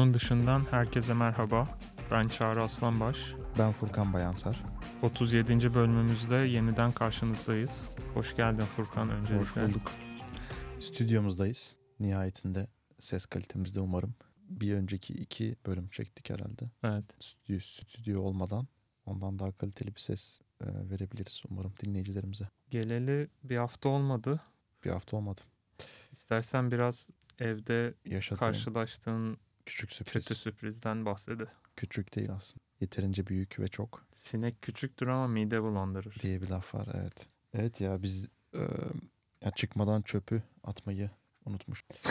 Onun dışından herkese merhaba. Ben Çağrı Aslanbaş. Ben Furkan Bayansar. 37. bölümümüzde yeniden karşınızdayız. Hoş geldin Furkan öncelikle. Hoş bulduk. Stüdyomuzdayız. Nihayetinde ses kalitemizde umarım. Bir önceki iki bölüm çektik herhalde. Evet. Stüdyo, stüdyo olmadan ondan daha kaliteli bir ses e, verebiliriz umarım dinleyicilerimize. Geleli bir hafta olmadı. Bir hafta olmadı. İstersen biraz evde Yaşadığım karşılaştığın küçük sürpriz. kötü sürprizden bahsede. Küçük değil aslında. Yeterince büyük ve çok Sinek küçüktür ama mide bulandırır. diye bir laf var evet. Evet ya biz e, ya çıkmadan çöpü atmayı unutmuştuk.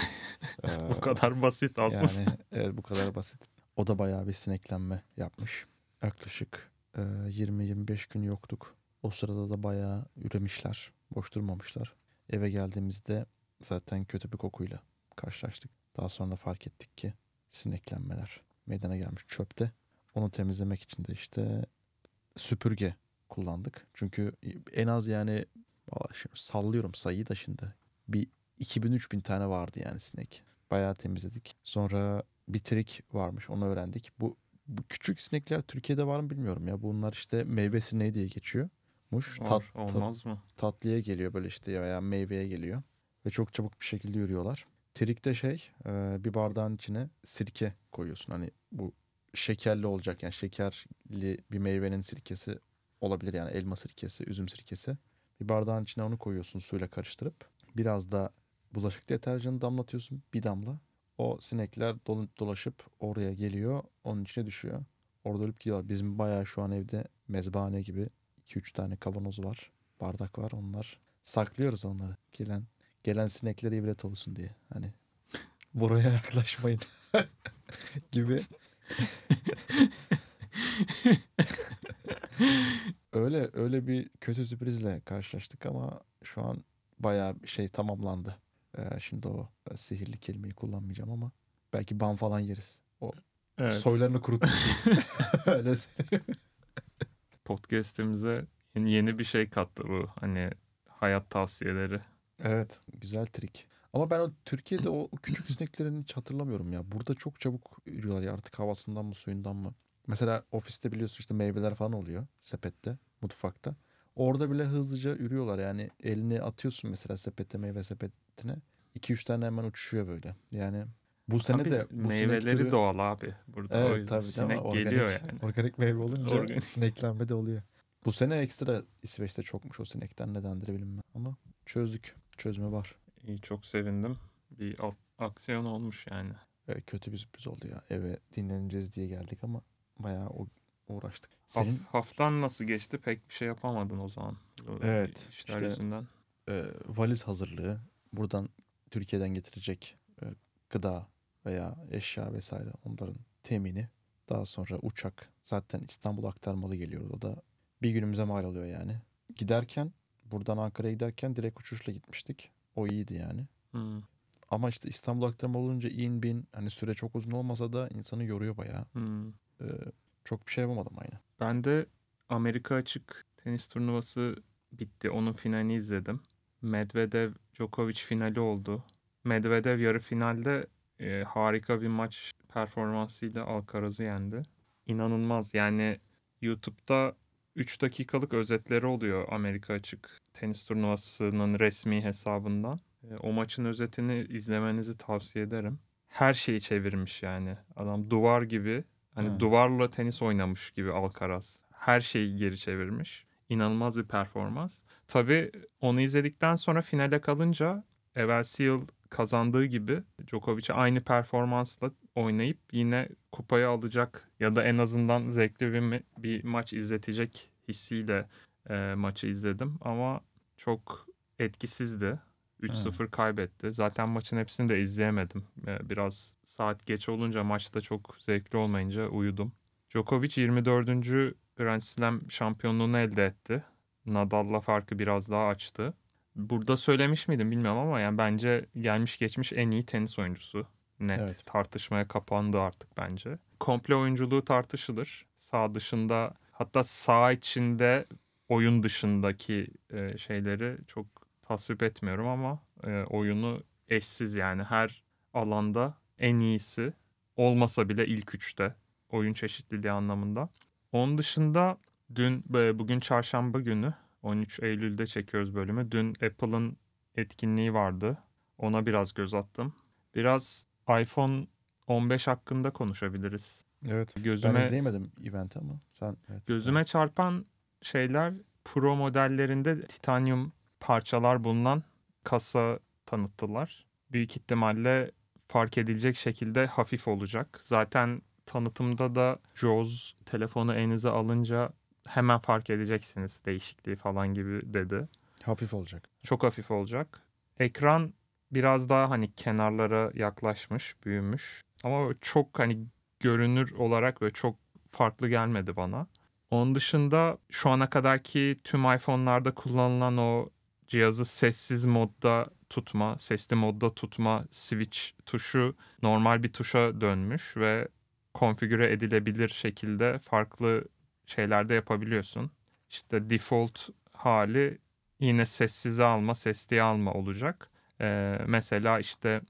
E, Bu kadar basit aslında. Yani evet bu kadar basit. O da bayağı bir sineklenme yapmış. Yaklaşık e, 20-25 gün yoktuk. O sırada da bayağı üremişler. Boş durmamışlar. Eve geldiğimizde zaten kötü bir kokuyla karşılaştık. Daha sonra fark ettik ki sineklenmeler meydana gelmiş çöpte. Onu temizlemek için de işte süpürge kullandık. Çünkü en az yani şimdi sallıyorum sayıyı da şimdi. Bir 2000-3000 tane vardı yani sinek. Bayağı temizledik. Sonra bir trik varmış onu öğrendik. Bu, bu küçük sinekler Türkiye'de var mı bilmiyorum ya. Bunlar işte meyve sineği diye geçiyormuş. Var, Tat, olmaz mı? tatlıya geliyor böyle işte veya meyveye geliyor. Ve çok çabuk bir şekilde yürüyorlar. Trik de şey e, bir bardağın içine sirke koyuyorsun. Hani bu şekerli olacak yani şekerli bir meyvenin sirkesi olabilir yani elma sirkesi, üzüm sirkesi. Bir bardağın içine onu koyuyorsun suyla karıştırıp biraz da bulaşık deterjanı damlatıyorsun bir damla. O sinekler dolaşıp oraya geliyor onun içine düşüyor. Orada ölüp gidiyorlar. Bizim bayağı şu an evde mezbahane gibi 2-3 tane kavanoz var, bardak var. Onlar saklıyoruz onları. Gelen gelen sineklere ibret olsun diye. Hani buraya yaklaşmayın gibi. öyle öyle bir kötü sürprizle karşılaştık ama şu an bayağı bir şey tamamlandı. Ee, şimdi o e, sihirli kelimeyi kullanmayacağım ama belki ban falan yeriz. O Evet. soylarını kuruttuk. öyle. Podcast'imize yeni bir şey kattı bu. Hani hayat tavsiyeleri. Evet, güzel trik. Ama ben o Türkiye'de o küçük sineklerini hiç hatırlamıyorum ya. Burada çok çabuk yürüyorlar ya artık havasından mı suyundan mı? Mesela ofiste biliyorsun işte meyveler falan oluyor sepette, mutfakta. Orada bile hızlıca yürüyorlar yani elini atıyorsun mesela sepete meyve sepetine. 2-3 tane hemen uçuşuyor böyle. Yani bu sene Tabii de bu sinek meyveleri türü- doğal abi. Burada o Evet yüzden tabii sinek ama geliyor organik, yani. organik meyve olunca Organik. sineklenme de oluyor. Bu sene ekstra İsveç'te çokmuş o sinekten nedendir bilinmez. Ama çözdük. Çözümü var. İyi çok sevindim. Bir aksiyon olmuş yani. Evet, kötü bir sürpriz oldu ya. Eve dinleneceğiz diye geldik ama bayağı uğraştık. Senin haftan nasıl geçti pek bir şey yapamadın o zaman. Evet, işler işte- yüzünden. e, valiz hazırlığı, buradan Türkiye'den getirecek e, gıda veya eşya vesaire onların temini. Daha sonra uçak. Zaten İstanbul aktarmalı geliyor. O da bir günümüze mal oluyor yani. Giderken, buradan Ankara'ya giderken direkt uçuşla gitmiştik. O iyiydi yani. Hmm, Ama işte İstanbul aktarmalı olunca in bin hani süre çok uzun olmasa da insanı yoruyor bayağı. hmm. E, çok bir şey yapamadım aynı. Ben de Amerika açık tenis turnuvası bitti. Onun finalini izledim. Medvedev Djokovic finali oldu. Medvedev yarı finalde e, harika bir maç performansıyla Alcaraz'ı yendi. İnanılmaz yani YouTube'da 3 dakikalık özetleri oluyor Amerika açık tenis turnuvasının resmi hesabından. E, o maçın özetini izlemenizi tavsiye ederim. Her şeyi çevirmiş yani. Adam duvar gibi hani Ha. duvarla tenis oynamış gibi Alcaraz. Her şeyi geri çevirmiş. İnanılmaz bir performans. Tabii onu izledikten sonra finale kalınca evvelsi yıl kazandığı gibi Djokovic'e aynı performansla oynayıp yine kupayı alacak ya da en azından zevkli bir, bir maç izletecek hissiyle e, maçı izledim ama çok etkisizdi. 3-0 kaybetti. Zaten maçın hepsini de izleyemedim. E, Biraz saat geç olunca maçta çok zevkli olmayınca uyudum. Djokovic 24. Grand Slam şampiyonluğunu elde etti. Nadal'la farkı biraz daha açtı. Burada söylemiş miydim bilmiyorum ama yani bence gelmiş geçmiş en iyi tenis oyuncusu. Net Evet. tartışmaya kapandı artık bence. Komple oyunculuğu tartışılır. Sağ dışında hatta sağ içinde oyun dışındaki e, şeyleri çok tasvip etmiyorum ama e, oyunu eşsiz yani her alanda en iyisi olmasa bile ilk üçte oyun çeşitliliği anlamında. Onun dışında dün e, bugün çarşamba günü 13 Eylül'de çekiyoruz bölümü. Dün Apple'ın etkinliği vardı. Ona biraz göz attım. Biraz iPhone 15 hakkında konuşabiliriz. Evet. Ben Gözüme izleyemedim eventi ama sen evet. gözüme çarpan şeyler Pro modellerinde titanyum parçalar bulunan kasa tanıttılar. Büyük ihtimalle fark edilecek şekilde hafif olacak. Zaten tanıtımda da Jaws telefonu elinize alınca hemen fark edeceksiniz değişikliği falan gibi dedi. hafif olacak. Çok hafif olacak. Ekran biraz daha hani kenarlara yaklaşmış, büyümüş. Ama çok hani görünür olarak ve çok farklı gelmedi bana. Onun dışında şu ana kadarki tüm iPhone'larda kullanılan o cihazı sessiz modda tutma, sesli modda tutma switch tuşu normal bir tuşa dönmüş ve konfigüre edilebilir şekilde farklı şeylerde yapabiliyorsun. İşte default hali yine sessize alma, sesliye alma olacak. Ee, mesela işte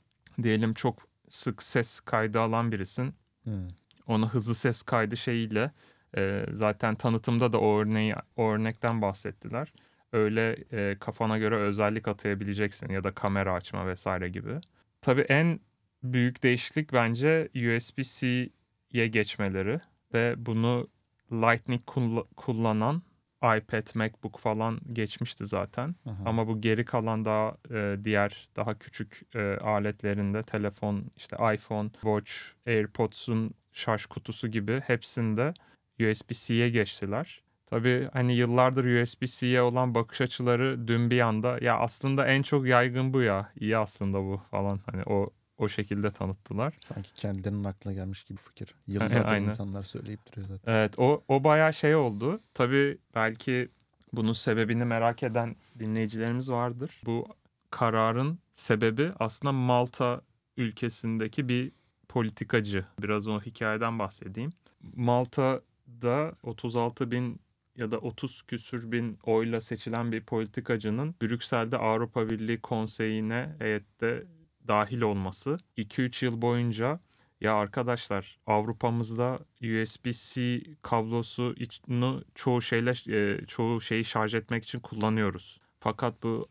diyelim çok sık ses kaydı alan birisin. Hmm. Ona hızlı ses kaydı şeyiyle e, zaten tanıtımda da o örneği o örnekten bahsettiler. Öyle e, kafana göre özellik atayabileceksin ya da kamera açma vesaire gibi. Tabii en büyük değişiklik bence USB-C'ye geçmeleri ve bunu Lightning kull- kullanan iPad, MacBook falan geçmişti zaten. Aha. Ama bu geri kalan daha e, diğer daha küçük e, aletlerinde telefon, işte iPhone, Watch, AirPods'un şarj kutusu gibi hepsinde USB-C'ye geçtiler. Tabii hani yıllardır USB-C'ye olan bakış açıları dün bir anda ya aslında en çok yaygın bu ya. iyi aslında bu falan hani o o şekilde tanıttılar. Sanki kendilerinin aklına gelmiş gibi fikir. Yıllardır Aynen. insanlar söyleyip duruyor zaten. Evet o, o bayağı şey oldu. Tabii belki bunun sebebini merak eden dinleyicilerimiz vardır. Bu kararın sebebi aslında Malta ülkesindeki bir politikacı. Biraz o hikayeden bahsedeyim. Malta'da 36 bin ya da 30 küsür bin oyla seçilen bir politikacının Brüksel'de Avrupa Birliği Konseyi'ne heyette dahil olması 2-3 yıl boyunca ya arkadaşlar Avrupa'mızda USB-C kablosu içini çoğu şeyle e, çoğu şeyi şarj etmek için kullanıyoruz. Fakat bu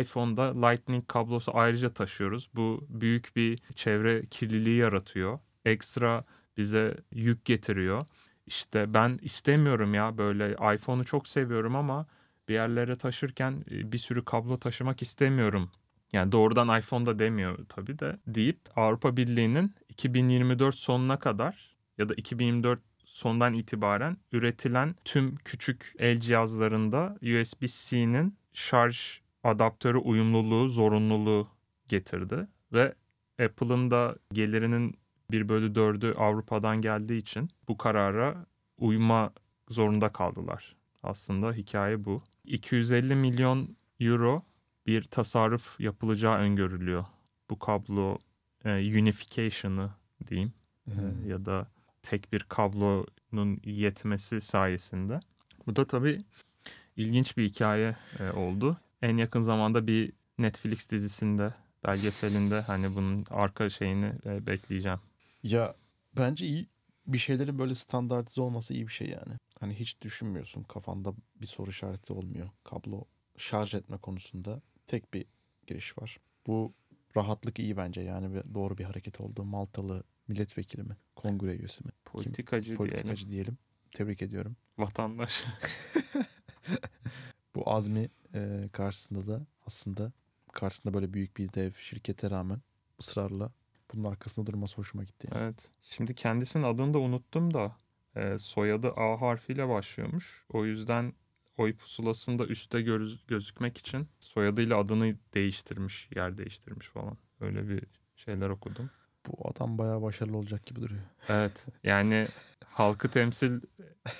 iPhone'da Lightning kablosu ayrıca taşıyoruz. Bu büyük bir çevre kirliliği yaratıyor. Ekstra bize yük getiriyor. İşte ben istemiyorum ya böyle iPhone'u çok seviyorum ama bir yerlere taşırken e, bir sürü kablo taşımak istemiyorum yani doğrudan iPhone'da demiyor tabii de deyip Avrupa Birliği'nin 2024 sonuna kadar ya da 2024 sondan itibaren üretilen tüm küçük el cihazlarında USB-C'nin şarj adaptörü uyumluluğu, zorunluluğu getirdi ve Apple'ın da gelirinin 1 bölü 4'ü Avrupa'dan geldiği için bu karara uyma zorunda kaldılar. Aslında hikaye bu. 250 milyon euro bir tasarruf yapılacağı öngörülüyor. Bu kablo e, unification'ı diyeyim e, ya da tek bir kablonun yetmesi sayesinde. Bu da tabii ilginç bir hikaye e, oldu. En yakın zamanda bir Netflix dizisinde, belgeselinde hani bunun arka şeyini e, bekleyeceğim. Ya bence iyi bir şeylerin böyle standartize olması iyi bir şey yani. Hani hiç düşünmüyorsun kafanda bir soru işareti olmuyor. Kablo şarj etme konusunda tek bir giriş var. Bu rahatlık iyi bence yani bir- doğru bir hareket oldu. Maltalı milletvekili mi? Kongre üyesi mi? Politikacı, diyelim, Politikacı diyelim. Tebrik ediyorum. vatandaş. Bu azmi e, karşısında da aslında karşısında böyle büyük bir dev şirkete rağmen ısrarla bunun arkasında durması hoşuma gitti. Yani. Evet. Şimdi kendisinin adını da unuttum da e, soyadı A harfiyle başlıyormuş. O yüzden oy pusulasında üstte görüz- gözükmek için soyadıyla adını değiştirmiş, yer değiştirmiş falan. Öyle bir şeyler okudum. Bu adam bayağı başarılı olacak gibi duruyor. Evet. Yani halkı temsil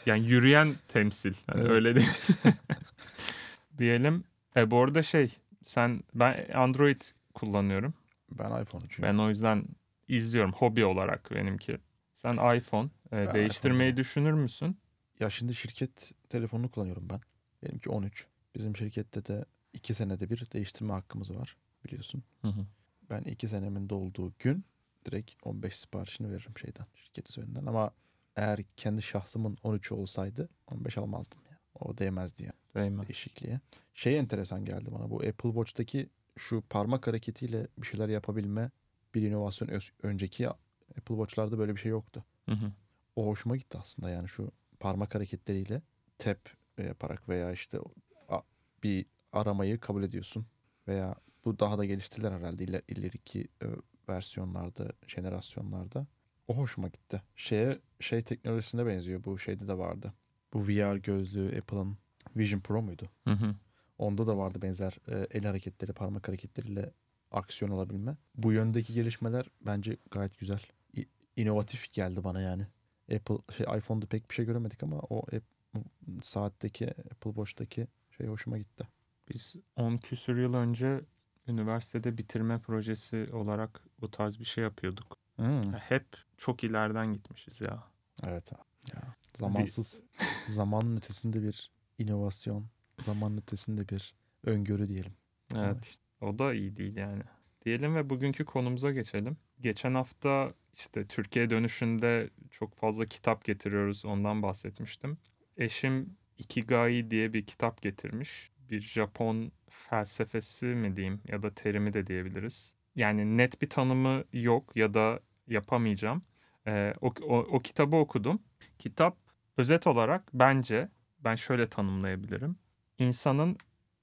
yani yürüyen temsil. Hani Evet. öyle değil. Diyelim. E bu arada şey sen ben Android kullanıyorum. Ben iPhone'cuyum. Ben o yüzden izliyorum hobi olarak benimki. Sen iPhone e, Ben değiştirmeyi iPhone'cuyum. düşünür müsün? Ya şimdi şirket telefonunu kullanıyorum ben. Benimki 13. Bizim şirkette de 2 senede bir değiştirme hakkımız var biliyorsun. Hı hı. Ben 2 senemin dolduğu gün direkt 15 siparişini veririm şeyden şirket üzerinden ama eğer kendi şahsımın 13'ü olsaydı 15 almazdım ya. O değmezdi ya Değmez. değişikliğe. Şey enteresan geldi bana bu Apple Watch'taki şu parmak hareketiyle bir şeyler yapabilme bir inovasyon önceki Apple Watch'larda böyle bir şey yoktu. Hı hı. O hoşuma gitti aslında yani şu parmak hareketleriyle tap yaparak veya işte bir aramayı kabul ediyorsun veya bu daha da geliştirilir herhalde iler, ileriki e, versiyonlarda, jenerasyonlarda. O hoşuma gitti. Şeye şey teknolojisine benziyor. Bu şeyde de vardı. Bu VR gözlüğü Apple'ın Vision Pro muydu? Hı hı. Onda da vardı benzer e, el hareketleri, parmak hareketleriyle aksiyon olabilme. Bu yöndeki gelişmeler bence gayet güzel. İ- inovatif geldi bana yani. Apple şey iPhone'da pek bir şey göremedik ama o app- saatteki Apple Watch'taki şey hoşuma gitti. Biz 10 küsür yıl önce üniversitede bitirme projesi olarak bu tarz bir şey yapıyorduk. Hep çok ileriden gitmişiz ya. Evet. Ya, zamansız, zamanın ötesinde bir inovasyon, zamanın ötesinde bir öngörü diyelim. Evet. O da iyi değil yani. Diyelim ve bugünkü konumuza geçelim. Geçen hafta işte Türkiye dönüşünde çok fazla kitap getiriyoruz. Ondan bahsetmiştim. Eşim Ikigai diye bir kitap getirmiş. Bir Japon felsefesi mi diyeyim ya da terimi de diyebiliriz. Yani net bir tanımı yok ya da yapamayacağım. Ee, o, o, o kitabı okudum. Kitap özet olarak bence ben şöyle tanımlayabilirim. İnsanın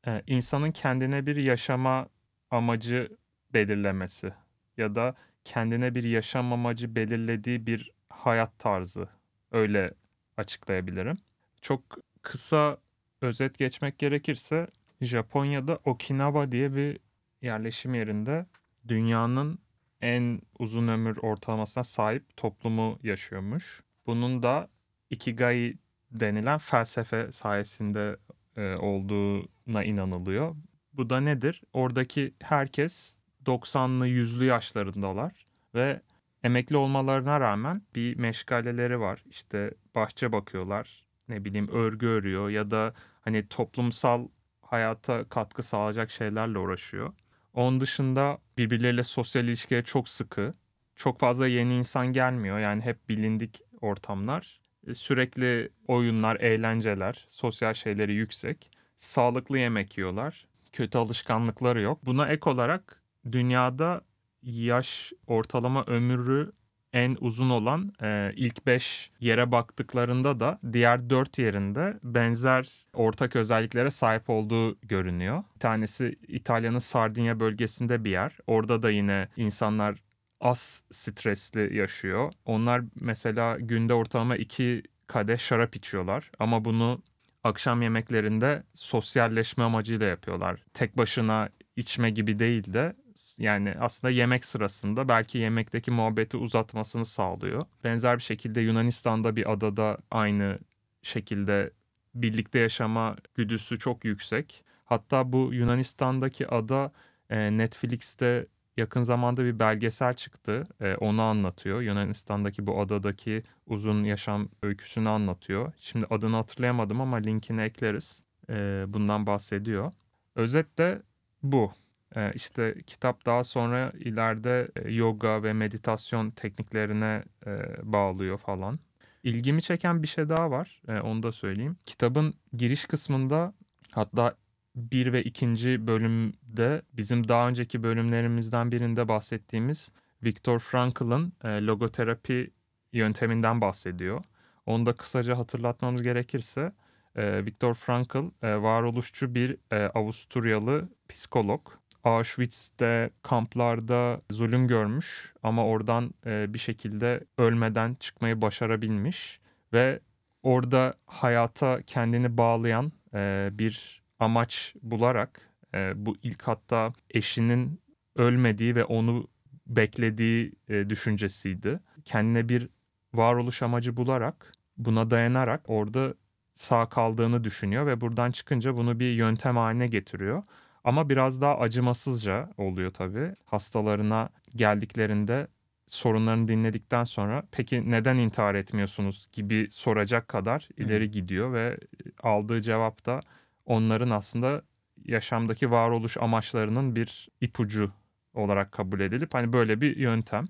e, insanın kendine bir yaşama amacı belirlemesi ya da kendine bir yaşam amacı belirlediği bir hayat tarzı öyle açıklayabilirim. Çok kısa özet geçmek gerekirse Japonya'da Okinawa diye bir yerleşim yerinde dünyanın en uzun ömür ortalamasına sahip toplumu yaşıyormuş. Bunun da Ikigai denilen felsefe sayesinde e, olduğuna inanılıyor. Bu da nedir? Oradaki herkes 90'lı 100'lü yaşlarındalar ve emekli olmalarına rağmen bir meşgaleleri var. İşte bahçe bakıyorlar, ne bileyim örgü örüyor ya da hani toplumsal hayata katkı sağlayacak şeylerle uğraşıyor. Onun dışında birbirleriyle sosyal ilişkiye çok sıkı. Çok fazla yeni insan gelmiyor. Yani hep bilindik ortamlar. E, Sürekli oyunlar, eğlenceler, sosyal şeyleri yüksek. Sağlıklı yemek yiyorlar. Kötü alışkanlıkları yok. Buna ek olarak dünyada yaş ortalama ömrü en uzun olan e, ilk 5 yere baktıklarında da diğer 4 yerinde benzer ortak özelliklere sahip olduğu görünüyor. Bir tanesi İtalya'nın Sardinya bölgesinde bir yer. Orada da yine insanlar az stresli yaşıyor. Onlar mesela günde ortalama 2 kadeh şarap içiyorlar ama bunu akşam yemeklerinde sosyalleşme amacıyla yapıyorlar. Tek başına içme gibi değil de yani aslında yemek sırasında belki yemekteki muhabbeti uzatmasını sağlıyor. Benzer bir şekilde Yunanistan'da bir adada aynı şekilde birlikte yaşama güdüsü çok yüksek. Hatta bu Yunanistan'daki ada e, Netflix'te yakın zamanda bir belgesel çıktı. E, onu anlatıyor. Yunanistan'daki bu adadaki uzun yaşam öyküsünü anlatıyor. Şimdi adını hatırlayamadım ama linkini ekleriz. E, bundan bahsediyor. Özetle bu. E, işte kitap daha sonra ileride e, yoga ve meditasyon tekniklerine e, bağlıyor falan. İlgimi çeken bir şey daha var. E, onu da söyleyeyim. Kitabın giriş kısmında hatta bir ve ikinci bölümde bizim daha önceki bölümlerimizden birinde bahsettiğimiz Viktor Frankl'ın logoterapi yönteminden bahsediyor. Onu da kısaca hatırlatmamız gerekirse Viktor Frankl varoluşçu bir Avusturyalı psikolog. Auschwitz'te kamplarda zulüm görmüş ama oradan e, bir şekilde ölmeden çıkmayı başarabilmiş ve orada hayata kendini bağlayan e, bir amaç bularak e, bu ilk hatta eşinin ölmediği ve onu beklediği e, düşüncesiydi. Kendine bir varoluş amacı bularak buna dayanarak orada sağ kaldığını düşünüyor ve buradan çıkınca bunu bir yöntem haline getiriyor. Ama biraz daha acımasızca oluyor tabii. Hastalarına geldiklerinde sorunlarını dinledikten sonra peki neden intihar etmiyorsunuz gibi soracak kadar ileri gidiyor ve aldığı cevap da onların aslında yaşamdaki varoluş amaçlarının bir ipucu olarak kabul edilip hani böyle bir yöntem.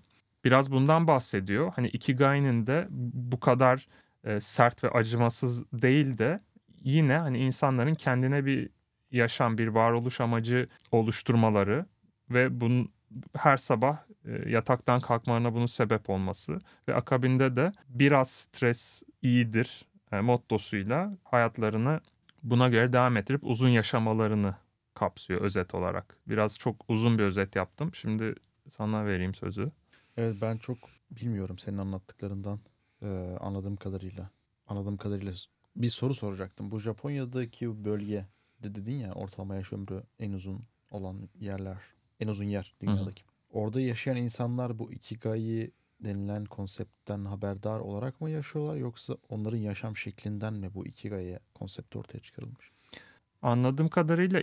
biraz bundan bahsediyor. Hani Ikigai'nin de bu kadar e, sert ve acımasız değil de yine hani insanların kendine bir yaşam, bir varoluş amacı oluşturmaları ve bunun her sabah e, yataktan kalkmalarına bunun sebep olması ve akabinde de biraz stres iyidir e, mottosuyla hayatlarını buna göre devam ettirip uzun yaşamalarını kapsıyor özet olarak. Biraz çok uzun bir özet yaptım. Şimdi sana vereyim sözü. Evet ben çok bilmiyorum senin anlattıklarından e, anladığım kadarıyla. Anladığım kadarıyla bir soru soracaktım. Bu Japonya'daki bölge de dedin ya ortalama yaş ömrü en uzun olan yerler. En uzun yer dünyadaki. Orada yaşayan insanlar bu Ikigai denilen konseptten haberdar olarak mı yaşıyorlar yoksa onların yaşam şeklinden mi bu Ikigai konsepti ortaya çıkarılmış? Anladığım kadarıyla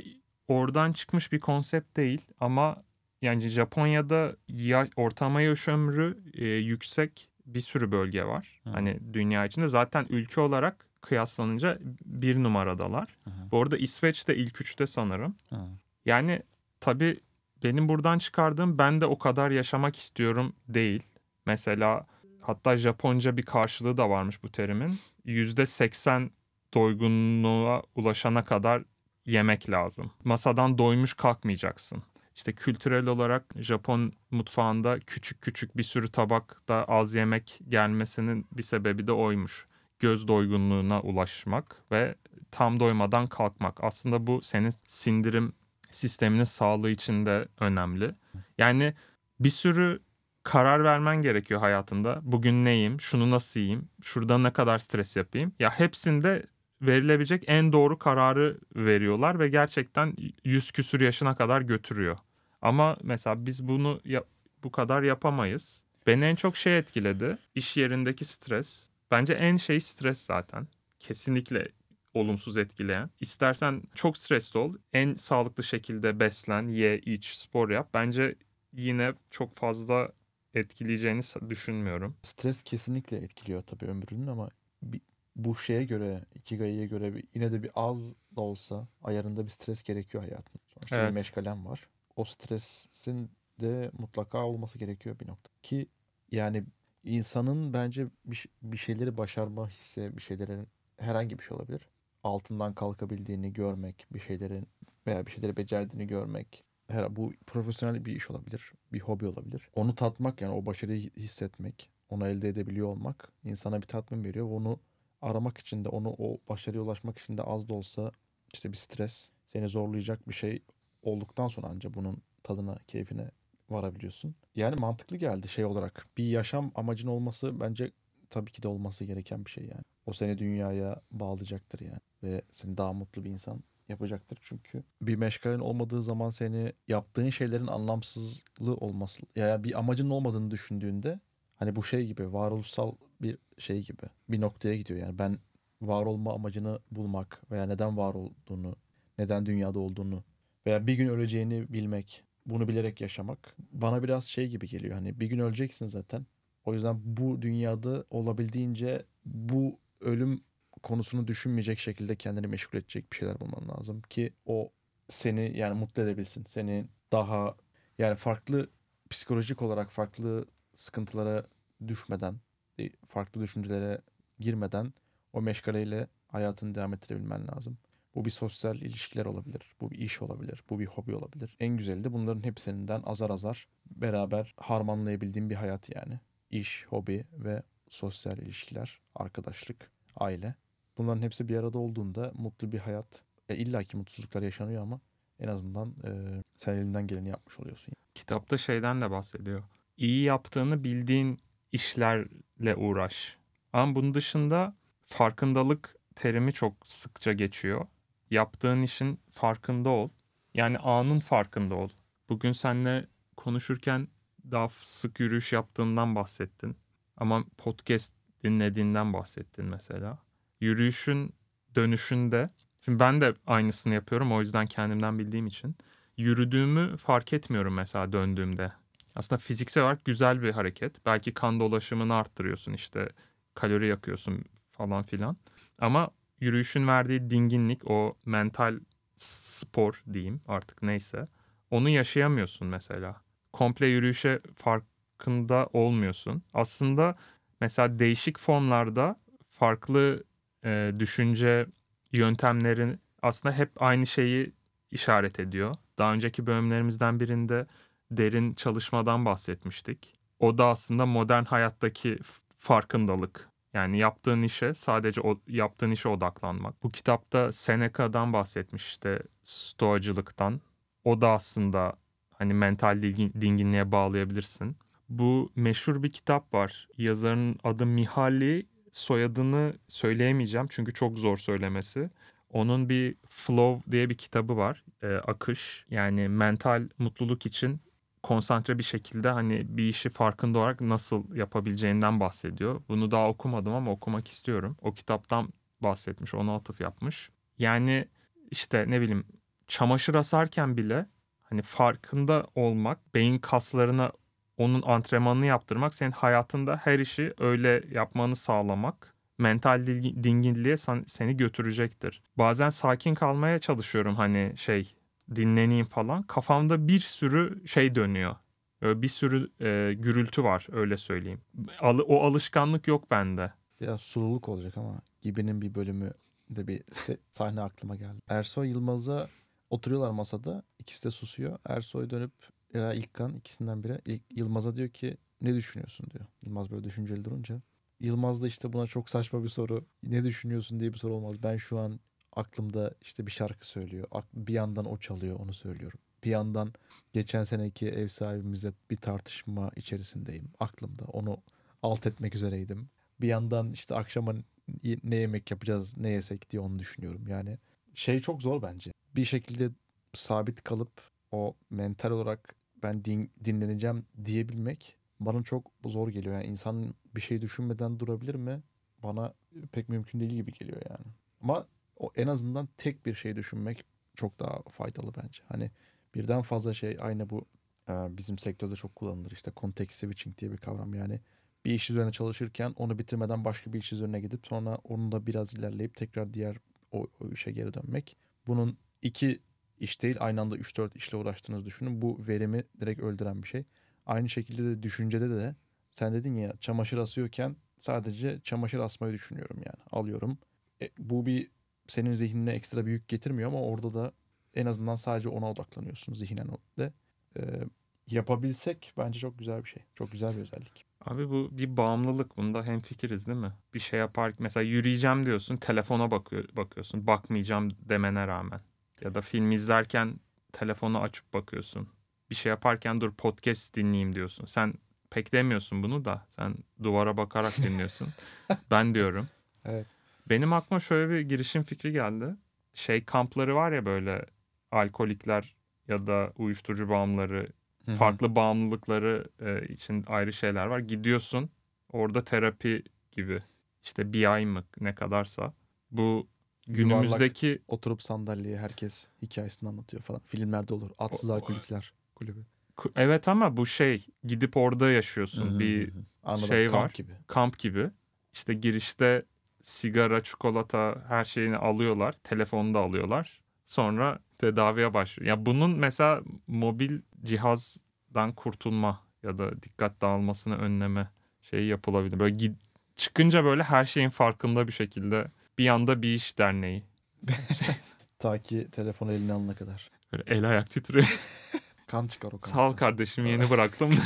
oradan çıkmış bir konsept değil ama yani Japonya'da ya, ortalama yaş ömrü e, yüksek bir sürü bölge var. Hı. Hani dünya içinde zaten ülke olarak kıyaslanınca bir numaradalar. Hı hı. Bu arada İsveç de ilk üçte sanırım. Hı. Yani tabii benim buradan çıkardığım ben de o kadar yaşamak istiyorum değil. Mesela hatta Japonca bir karşılığı da varmış bu terimin. Yüzde seksen doygunluğa ulaşana kadar yemek lazım. Masadan doymuş kalkmayacaksın. İşte kültürel olarak Japon mutfağında küçük küçük bir sürü tabakta az yemek gelmesinin bir sebebi de oymuş. Göz doygunluğuna ulaşmak ve tam doymadan kalkmak. Aslında bu senin sindirim sisteminin sağlığı için de önemli. Yani bir sürü karar vermen gerekiyor hayatında. Bugün neyim? Şunu nasıl yiyeyim? Şurada ne kadar stres yapayım? Ya hepsinde verilebilecek en doğru kararı veriyorlar ve gerçekten yüz küsür yaşına kadar götürüyor. Ama mesela biz bunu ya- bu kadar yapamayız. Beni en çok şey etkiledi. İş yerindeki stres. Bence en şey stres zaten. Kesinlikle olumsuz etkileyen. İstersen çok stresli ol. En sağlıklı şekilde beslen, ye, iç, spor yap. Bence yine çok fazla etkileyeceğini düşünmüyorum. Stres kesinlikle etkiliyor tabii ömrünün ama bir, bu şeye göre, Ikigai'ye göre bir, yine de bir az da olsa ayarında bir stres gerekiyor hayatın. Sonuçta Evet. bir meşgalen var. O stresin de mutlaka olması gerekiyor bir nokta. Ki yani insanın bence bir, bir şeyleri başarma hissi, bir şeylerin herhangi bir şey olabilir. Altından kalkabildiğini görmek, bir şeylerin veya bir şeyleri becerdiğini görmek. Her, bu profesyonel bir iş olabilir, bir hobi olabilir. Onu tatmak yani o başarıyı hissetmek, onu elde edebiliyor olmak insana bir tatmin veriyor. ve Onu aramak için de onu o başarıya ulaşmak için de az da olsa işte bir stres seni zorlayacak bir şey olduktan sonra ancak bunun tadına, keyfine varabiliyorsun. Yani mantıklı geldi şey olarak. Bir yaşam amacın olması bence tabii ki de olması gereken bir şey yani. O seni dünyaya bağlayacaktır yani ve seni daha mutlu bir insan yapacaktır çünkü bir meşgalin olmadığı zaman seni yaptığın şeylerin anlamsızlığı olması ya bir amacın olmadığını düşündüğünde hani bu şey gibi varoluşsal bir şey gibi bir noktaya gidiyor yani ben var olma amacını bulmak veya neden var olduğunu neden dünyada olduğunu veya bir gün öleceğini bilmek bunu bilerek yaşamak bana biraz şey gibi geliyor hani bir gün öleceksin zaten o yüzden bu dünyada olabildiğince bu ölüm konusunu düşünmeyecek şekilde kendini meşgul edecek bir şeyler bulman lazım ki o seni yani mutlu edebilsin. Seni daha yani farklı psikolojik olarak farklı sıkıntılara düşmeden, farklı düşüncelere girmeden o meşgaleyle hayatını devam ettirebilmen lazım. Bu bir sosyal ilişkiler olabilir, bu bir iş olabilir, bu bir hobi olabilir. En güzeli de bunların hepsinden azar azar beraber harmanlayabildiğin bir hayat yani. İş, hobi ve sosyal ilişkiler, arkadaşlık, aile. Bunların hepsi bir arada olduğunda mutlu bir hayat. E, İlla ki mutsuzluklar yaşanıyor ama en azından e, sen elinden geleni yapmış oluyorsun. Kitapta şeyden de bahsediyor. İyi yaptığını bildiğin işlerle uğraş. Ama bunun dışında farkındalık terimi çok sıkça geçiyor. Yaptığın işin farkında ol. Yani anın farkında ol. Bugün seninle konuşurken daha sık yürüyüş yaptığından bahsettin. Ama podcast dinlediğinden bahsettin mesela. Yürüyüşün dönüşünde, şimdi ben de aynısını yapıyorum o yüzden kendimden bildiğim için. Yürüdüğümü fark etmiyorum mesela döndüğümde. Aslında fiziksel olarak güzel bir hareket. Belki kan dolaşımını arttırıyorsun işte kalori yakıyorsun falan filan. Ama yürüyüşün verdiği dinginlik, o mental spor diyeyim artık neyse. Onu yaşayamıyorsun mesela. Komple yürüyüşe fark farkında olmuyorsun. Aslında mesela değişik formlarda farklı e, düşünce yöntemlerin aslında hep aynı şeyi işaret ediyor. Daha önceki bölümlerimizden birinde derin çalışmadan bahsetmiştik. O da aslında modern hayattaki farkındalık. Yani yaptığın işe sadece o yaptığın işe odaklanmak. Bu kitapta Seneca'dan bahsetmiş işte stoacılıktan. O da aslında hani mental dingin- dinginliğe bağlayabilirsin. Bu meşhur bir kitap var. Yazarın adı Mihaly. Soyadını söyleyemeyeceğim çünkü çok zor söylemesi. Onun bir Flow diye bir kitabı var. Ee, akış. Yani mental mutluluk için konsantre bir şekilde hani bir işi farkında olarak nasıl yapabileceğinden bahsediyor. Bunu daha okumadım ama okumak istiyorum. O kitaptan bahsetmiş, ona atıf yapmış. Yani işte ne bileyim çamaşır asarken bile hani farkında olmak, beyin kaslarına onun antrenmanını yaptırmak, senin hayatında her işi öyle yapmanı sağlamak mental dinginliğe sen- seni götürecektir. Bazen sakin kalmaya çalışıyorum hani şey dinleneyim falan. Kafamda bir sürü şey dönüyor. Bir sürü e, gürültü var öyle söyleyeyim. Al- o alışkanlık yok bende. Biraz sululuk olacak ama Gibi'nin bir bölümü de bir sahne aklıma geldi. Ersoy Yılmaz'a oturuyorlar masada. İkisi de susuyor. Ersoy dönüp ya İlkan ikisinden biri İl- Yılmaz'a diyor ki ne düşünüyorsun diyor. Yılmaz böyle düşünceli durunca. Yılmaz da işte buna çok saçma bir soru. Ne düşünüyorsun diye bir soru olmaz. Ben şu an aklımda işte bir şarkı söylüyor. Bir yandan o çalıyor onu söylüyorum. Bir yandan geçen seneki ev sahibimizle bir tartışma içerisindeyim. Aklımda onu alt etmek üzereydim. Bir yandan işte akşama ne yemek yapacağız, ne yesek diye onu düşünüyorum. Yani şey çok zor bence. Bir şekilde sabit kalıp o mental olarak ben din- dinleneceğim diyebilmek bana çok zor geliyor. Yani insan bir şey düşünmeden durabilir mi? Bana pek mümkün değil gibi geliyor yani. Ama o en azından tek bir şey düşünmek çok daha faydalı bence. Hani birden fazla şey aynı bu e, bizim sektörde çok kullanılır. İşte context switching diye bir kavram yani bir iş üzerine çalışırken onu bitirmeden başka bir iş üzerine gidip sonra onu da biraz ilerleyip tekrar diğer o, o işe geri dönmek. Bunun iki iş değil aynı anda 3-4 işle uğraştığınızı düşünün. Bu verimi direkt öldüren bir şey. Aynı şekilde de düşüncede de sen dedin ya çamaşır asıyorken sadece çamaşır asmayı düşünüyorum yani. Alıyorum. E, bu bir senin zihnine ekstra bir yük getirmiyor ama orada da en azından sadece ona odaklanıyorsun zihnen de. E, yapabilsek bence çok güzel bir şey. Çok güzel bir özellik. Abi bu bir bağımlılık. Bunda hemfikiriz değil mi? Bir şey yapar mesela yürüyeceğim diyorsun, telefona bakıyor, bakıyorsun. Bakmayacağım demene rağmen. Ya da film izlerken telefonu açıp bakıyorsun. Bir şey yaparken dur podcast dinleyeyim diyorsun. Sen pek demiyorsun bunu da. Sen duvara bakarak dinliyorsun. ben diyorum. Evet. Benim aklıma şöyle bir girişim fikri geldi. Şey kampları var ya böyle alkolikler ya da uyuşturucu bağımlıları Hı hı. farklı bağımlılıkları e, için ayrı şeyler var. Gidiyorsun orada terapi gibi işte bir ay mı ne kadarsa bu günümüzdeki Oturup sandalyeye herkes hikayesini anlatıyor falan. Filmlerde olur. Atsız alkolikler kulübü. evet ama bu şey gidip orada yaşıyorsun Hı hı bir. Anladım. şey Kamp var. gibi. kamp gibi. İşte girişte sigara, çikolata her şeyini alıyorlar. Telefonu da alıyorlar. Sonra tedaviye başlıyor. Ya bunun mesela mobil cihazdan kurtulma ya da dikkat dağılmasını önleme şeyi yapılabilir. Böyle gid- çıkınca böyle her şeyin farkında bir şekilde bir anda bir iş derneği. Ta ki telefonu eline alana kadar. Böyle el ayak titriyor. Kan çıkar o kan. Sağ ol kardeşim yeni bıraktım.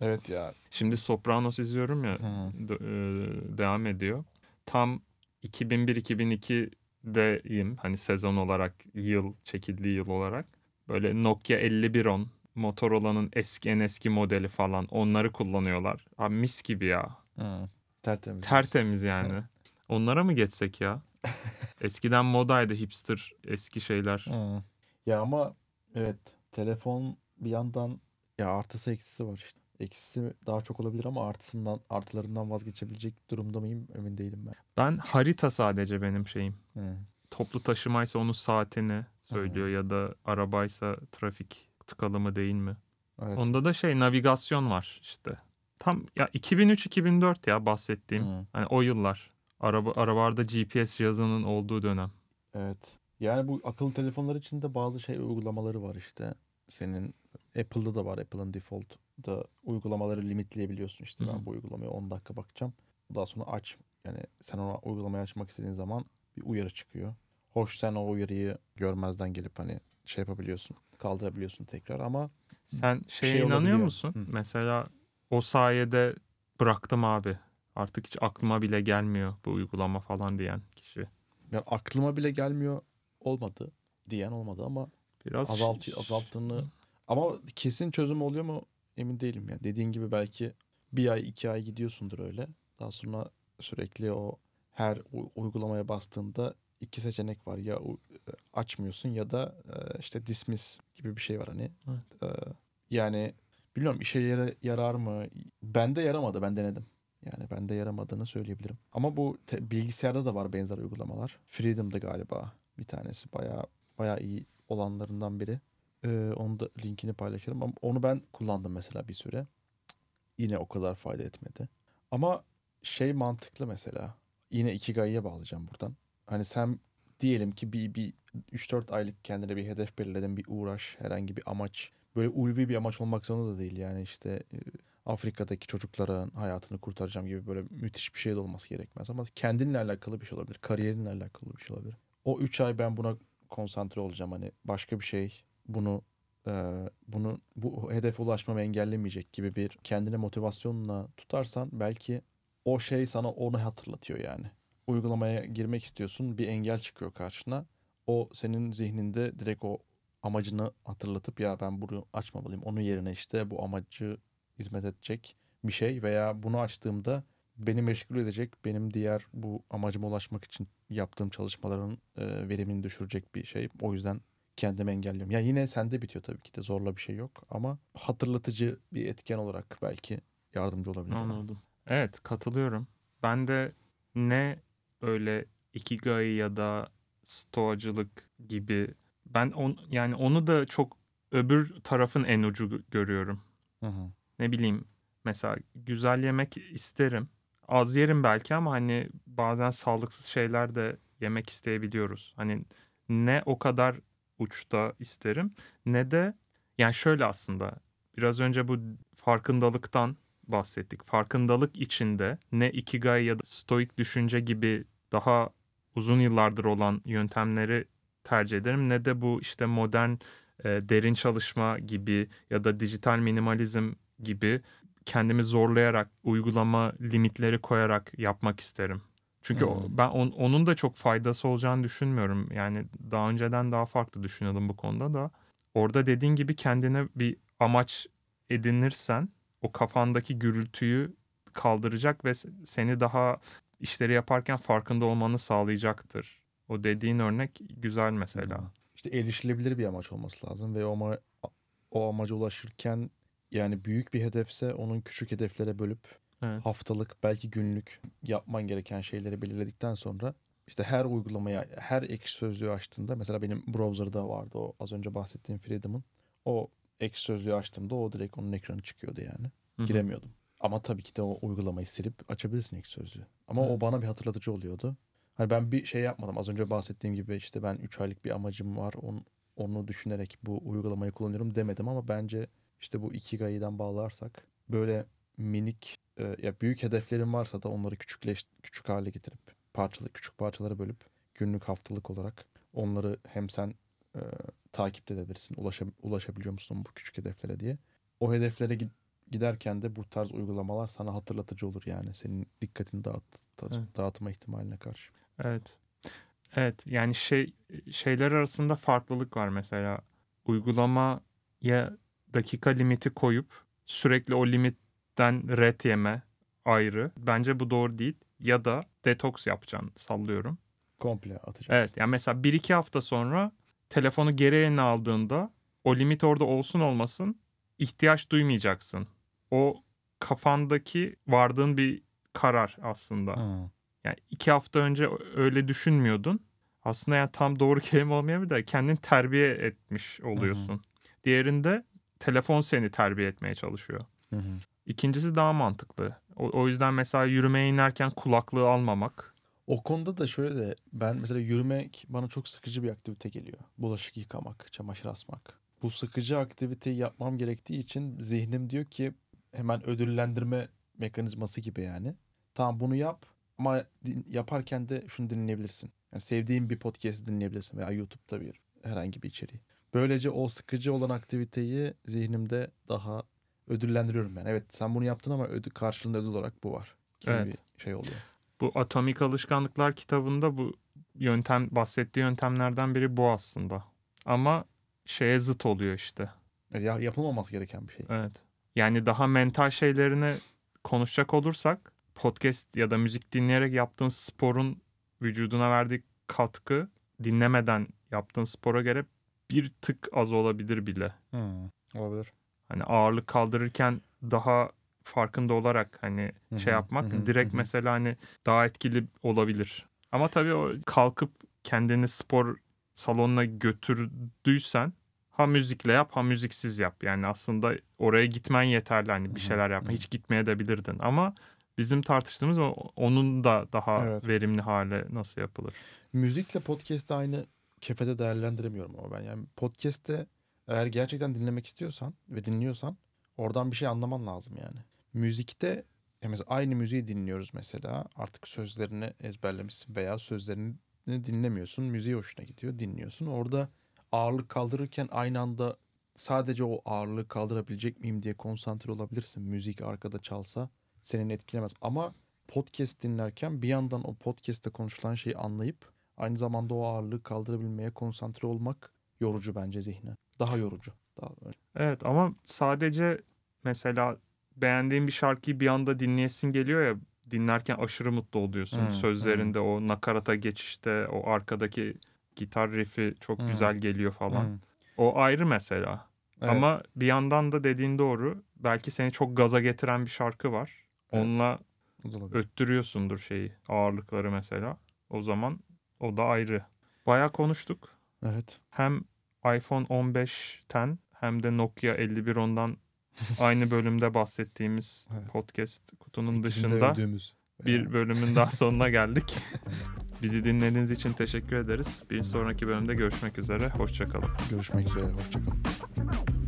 Evet ya. Şimdi Sopranos izliyorum ya. Hı. de- e, devam ediyor. Tam 2001-2002'deyim. Hani sezon olarak, yıl, çekildiği yıl olarak. Böyle Nokia 5110, Motorola'nın eski en eski modeli falan onları kullanıyorlar. Abi mis gibi ya. Hı. Tertemiz. Tertemiz yani. Onlara mı geçsek ya? Eskiden modaydı hipster eski şeyler. Hı. Ya ama evet telefon bir yandan ya artısı eksisi var işte. Eksisi daha çok olabilir ama artısından artılarından vazgeçebilecek durumda mıyım emin değilim ben. Ben harita sadece benim şeyim. Hı. Toplu taşımaysa onun saatini söylüyor ya da arabaysa trafik tıkalı mı değil mi? Evet. Onda da şey navigasyon var işte. Tam ya 2003-2004 ya bahsettiğim. Hı. Hani o yıllar. Araba arabalarda GPS cihazının olduğu dönem. Evet. Yani bu akıllı telefonlar için de bazı şey uygulamaları var işte. Senin Apple'da da var. Apple'ın default'da uygulamaları limitleyebiliyorsun. İşte ben bu uygulamaya 10 dakika bakacağım. Daha sonra aç. Yani sen ona uygulamayı açmak istediğin zaman bir uyarı çıkıyor. Hoş sen o uyarıyı görmezden gelip hani şey yapabiliyorsun. Kaldırabiliyorsun tekrar ama Sen şeye şey inanıyor olabiliyor. musun? Hı. Mesela o sayede bıraktım abi. Artık hiç aklıma bile gelmiyor bu uygulama falan diyen kişi. yani aklıma bile gelmiyor olmadı diyen olmadı ama Biraz azalt azalttığını ama kesin çözüm oluyor mu emin değilim ya. Dediğin gibi belki bir ay iki ay gidiyorsundur öyle. Daha sonra sürekli o her uygulamaya bastığında iki seçenek var. Ya u- açmıyorsun ya da e, işte dismiss gibi bir şey var hani. E, yani bilmiyorum işe yara- yarar mı? Bende yaramadı. Ben denedim. Yani bende yaramadığını söyleyebilirim. Ama bu te- bilgisayarda da var benzer uygulamalar. Freedom'da galiba bir tanesi bayağı bayağı iyi olanlarından biri. Ee, onu da linkini paylaşırım. Ama onu ben kullandım mesela bir süre. Yine o kadar fayda etmedi. Ama şey mantıklı mesela. Yine Ikigai'ye bağlayacağım buradan. Hani sen diyelim ki bir, bir 3-4 aylık kendine bir hedef belirledin. Bir uğraş, herhangi bir amaç. Böyle ulvi bir amaç olmak zorunda da değil. Yani işte Afrika'daki çocukların hayatını kurtaracağım gibi böyle müthiş bir şey de olması gerekmez. Ama kendinle alakalı bir şey olabilir. Kariyerinle alakalı bir şey olabilir. O 3 ay ben buna konsantre olacağım. Hani başka bir şey bunu e, bunu bu hedefe ulaşmamı engellemeyecek gibi bir kendine motivasyonla tutarsan belki o şey sana onu hatırlatıyor yani. Uygulamaya girmek istiyorsun bir engel çıkıyor karşına. O senin zihninde direkt o amacını hatırlatıp ya ben bunu açmamalıyım. Onun yerine işte bu amacı hizmet edecek bir şey veya bunu açtığımda beni meşgul edecek, benim diğer bu amacıma ulaşmak için yaptığım çalışmaların e, verimini düşürecek bir şey. O yüzden kendimi engelliyorum. Ya yine sende bitiyor tabii ki de zorla bir şey yok ama hatırlatıcı bir etken olarak belki yardımcı olabilir. Anladım. Evet katılıyorum. Ben de ne öyle ikigai ya da stoacılık gibi ben on, yani onu da çok öbür tarafın en ucu gö- görüyorum. Hı hı. Ne bileyim mesela güzel yemek isterim. Az yerim belki ama hani bazen sağlıksız şeyler de yemek isteyebiliyoruz. Hani ne o kadar uçta isterim ne de yani şöyle aslında biraz önce bu farkındalıktan bahsettik. Farkındalık içinde ne ikigai ya da stoik düşünce gibi daha uzun yıllardır olan yöntemleri tercih ederim ne de bu işte modern e, derin çalışma gibi ya da dijital minimalizm gibi kendimi zorlayarak uygulama limitleri koyarak yapmak isterim. Çünkü Hmm. ben on- onun da çok faydası olacağını düşünmüyorum. Yani daha önceden daha farklı düşünüyordum bu konuda da. Orada dediğin gibi kendine bir amaç edinirsen o kafandaki gürültüyü kaldıracak ve seni daha işleri yaparken farkında olmanı sağlayacaktır. O dediğin örnek güzel mesela. Hı. İşte erişilebilir bir amaç olması lazım ve o, ama, o amaca ulaşırken yani büyük bir hedefse onun küçük hedeflere bölüp Evet. haftalık belki günlük yapman gereken şeyleri belirledikten sonra işte her uygulamaya her ekşi sözlüğü açtığında mesela benim browser'da vardı o az önce bahsettiğim Freedom'ın o ekşi sözlüğü açtığımda o direkt onun ekranı çıkıyordu yani. Hı hı. Giremiyordum. Ama tabii ki de o uygulamayı silip açabilirsin ekşi sözlüğü. Ama o Evet. bana bir hatırlatıcı oluyordu. Hani ben bir şey yapmadım. Az önce bahsettiğim gibi işte ben 3 aylık bir amacım var. Onu, onu düşünerek bu uygulamayı kullanıyorum demedim ama bence işte bu Ikigai'den bağlarsak böyle minik e, ya büyük hedeflerin varsa da onları küçükleş küçük hale getirip parçalı küçük parçalara bölüp günlük haftalık olarak onları hem sen e, takip edebilirsin. Ulaşa, ulaşabiliyor musun bu küçük hedeflere diye. O hedeflere gi- giderken de bu tarz uygulamalar sana hatırlatıcı olur yani. Senin dikkatini dağıt, Evet. dağıtma ihtimaline karşı. Evet. Evet yani şey şeyler arasında farklılık var mesela. Uygulamaya dakika limiti koyup sürekli o limitten ret yeme ayrı. Bence bu doğru değil. Ya da detoks yapacaksın sallıyorum. Komple atacaksın. Evet yani mesela 1-2 hafta sonra telefonu geri eline aldığında o limit orada olsun olmasın ihtiyaç duymayacaksın. O kafandaki vardığın bir karar aslında. Hı. Yani iki hafta önce öyle düşünmüyordun. Aslında yani tam doğru kelime olmayabilir de kendini terbiye etmiş oluyorsun. Diğerinde telefon seni terbiye etmeye çalışıyor. Hı hı. İkincisi daha mantıklı. O, o yüzden mesela yürümeye inerken kulaklığı almamak. O konuda da şöyle ben mesela yürümek bana çok sıkıcı bir aktivite geliyor. Bulaşık yıkamak, çamaşır asmak. bu sıkıcı aktiviteyi yapmam gerektiği için zihnim diyor ki hemen ödüllendirme mekanizması gibi yani. Tamam bunu yap ama yaparken de şunu dinleyebilirsin. Yani sevdiğin bir podcast dinleyebilirsin veya YouTube'da bir herhangi bir içeriği. Böylece o sıkıcı olan aktiviteyi zihnimde daha ödüllendiriyorum ben. Evet sen bunu yaptın ama ödül, karşılığında ödül olarak bu var. Gibi Evet. bir şey oluyor. Bu Atomik Alışkanlıklar kitabında bu yöntem bahsettiği yöntemlerden biri bu aslında. Ama şeye zıt oluyor işte. E, Ya, yapılmaması gereken bir şey. Evet. Yani daha mental şeylerini konuşacak olursak podcast ya da müzik dinleyerek yaptığın sporun vücuduna verdiği katkı dinlemeden yaptığın spora göre bir tık az olabilir bile. Olabilir. Hani ağırlık kaldırırken daha farkında olarak hani Hı şey yapmak hı hı, direkt hı hı. mesela hani daha etkili olabilir. Ama tabii o kalkıp kendini spor salonuna götürdüysen ha müzikle yap ha müziksiz yap. Yani aslında oraya gitmen yeterli hani bir şeyler yapma. Hiç gitmeye de bilirdin ama bizim tartıştığımız onun da daha Evet. verimli hale nasıl yapılır? Müzikle podcast'ı aynı kefede değerlendiremiyorum ama ben. Yani podcast'te eğer gerçekten dinlemek istiyorsan ve dinliyorsan oradan bir şey anlaman lazım yani. Müzikte ya mesela aynı müziği dinliyoruz mesela artık sözlerini ezberlemişsin veya sözlerini dinlemiyorsun. Müziği hoşuna gidiyor dinliyorsun. Orada ağırlık kaldırırken aynı anda sadece o ağırlığı kaldırabilecek miyim diye konsantre olabilirsin. Müzik arkada çalsa seni etkilemez. Ama podcast dinlerken bir yandan o podcast'te konuşulan şeyi anlayıp aynı zamanda o ağırlığı kaldırabilmeye konsantre olmak yorucu bence zihne. Daha yorucu. Daha Evet ama sadece mesela beğendiğin bir şarkıyı bir anda dinleyesin geliyor ya dinlerken aşırı mutlu oluyorsun. Hmm, Sözlerinde o nakarata geçişte o arkadaki gitar riff'i çok Hmm. güzel geliyor falan. Hmm. O ayrı mesela. Evet. Ama bir yandan da dediğin doğru. Belki seni çok gaza getiren bir şarkı var. Evet. Onunla olabilir. öttürüyorsundur şeyi, ağırlıkları mesela. O zaman o da ayrı. Bayağı konuştuk. Evet. Hem iPhone 15'ten hem de Nokia 5110'dan aynı bölümde bahsettiğimiz Evet. podcast kutunun İkisinde dışında öldüğümüz. bir bölümün daha sonuna geldik. Bizi dinlediğiniz için teşekkür ederiz. Bir sonraki bölümde görüşmek üzere. Hoşçakalın. Görüşmek üzere. Hoşçakalın.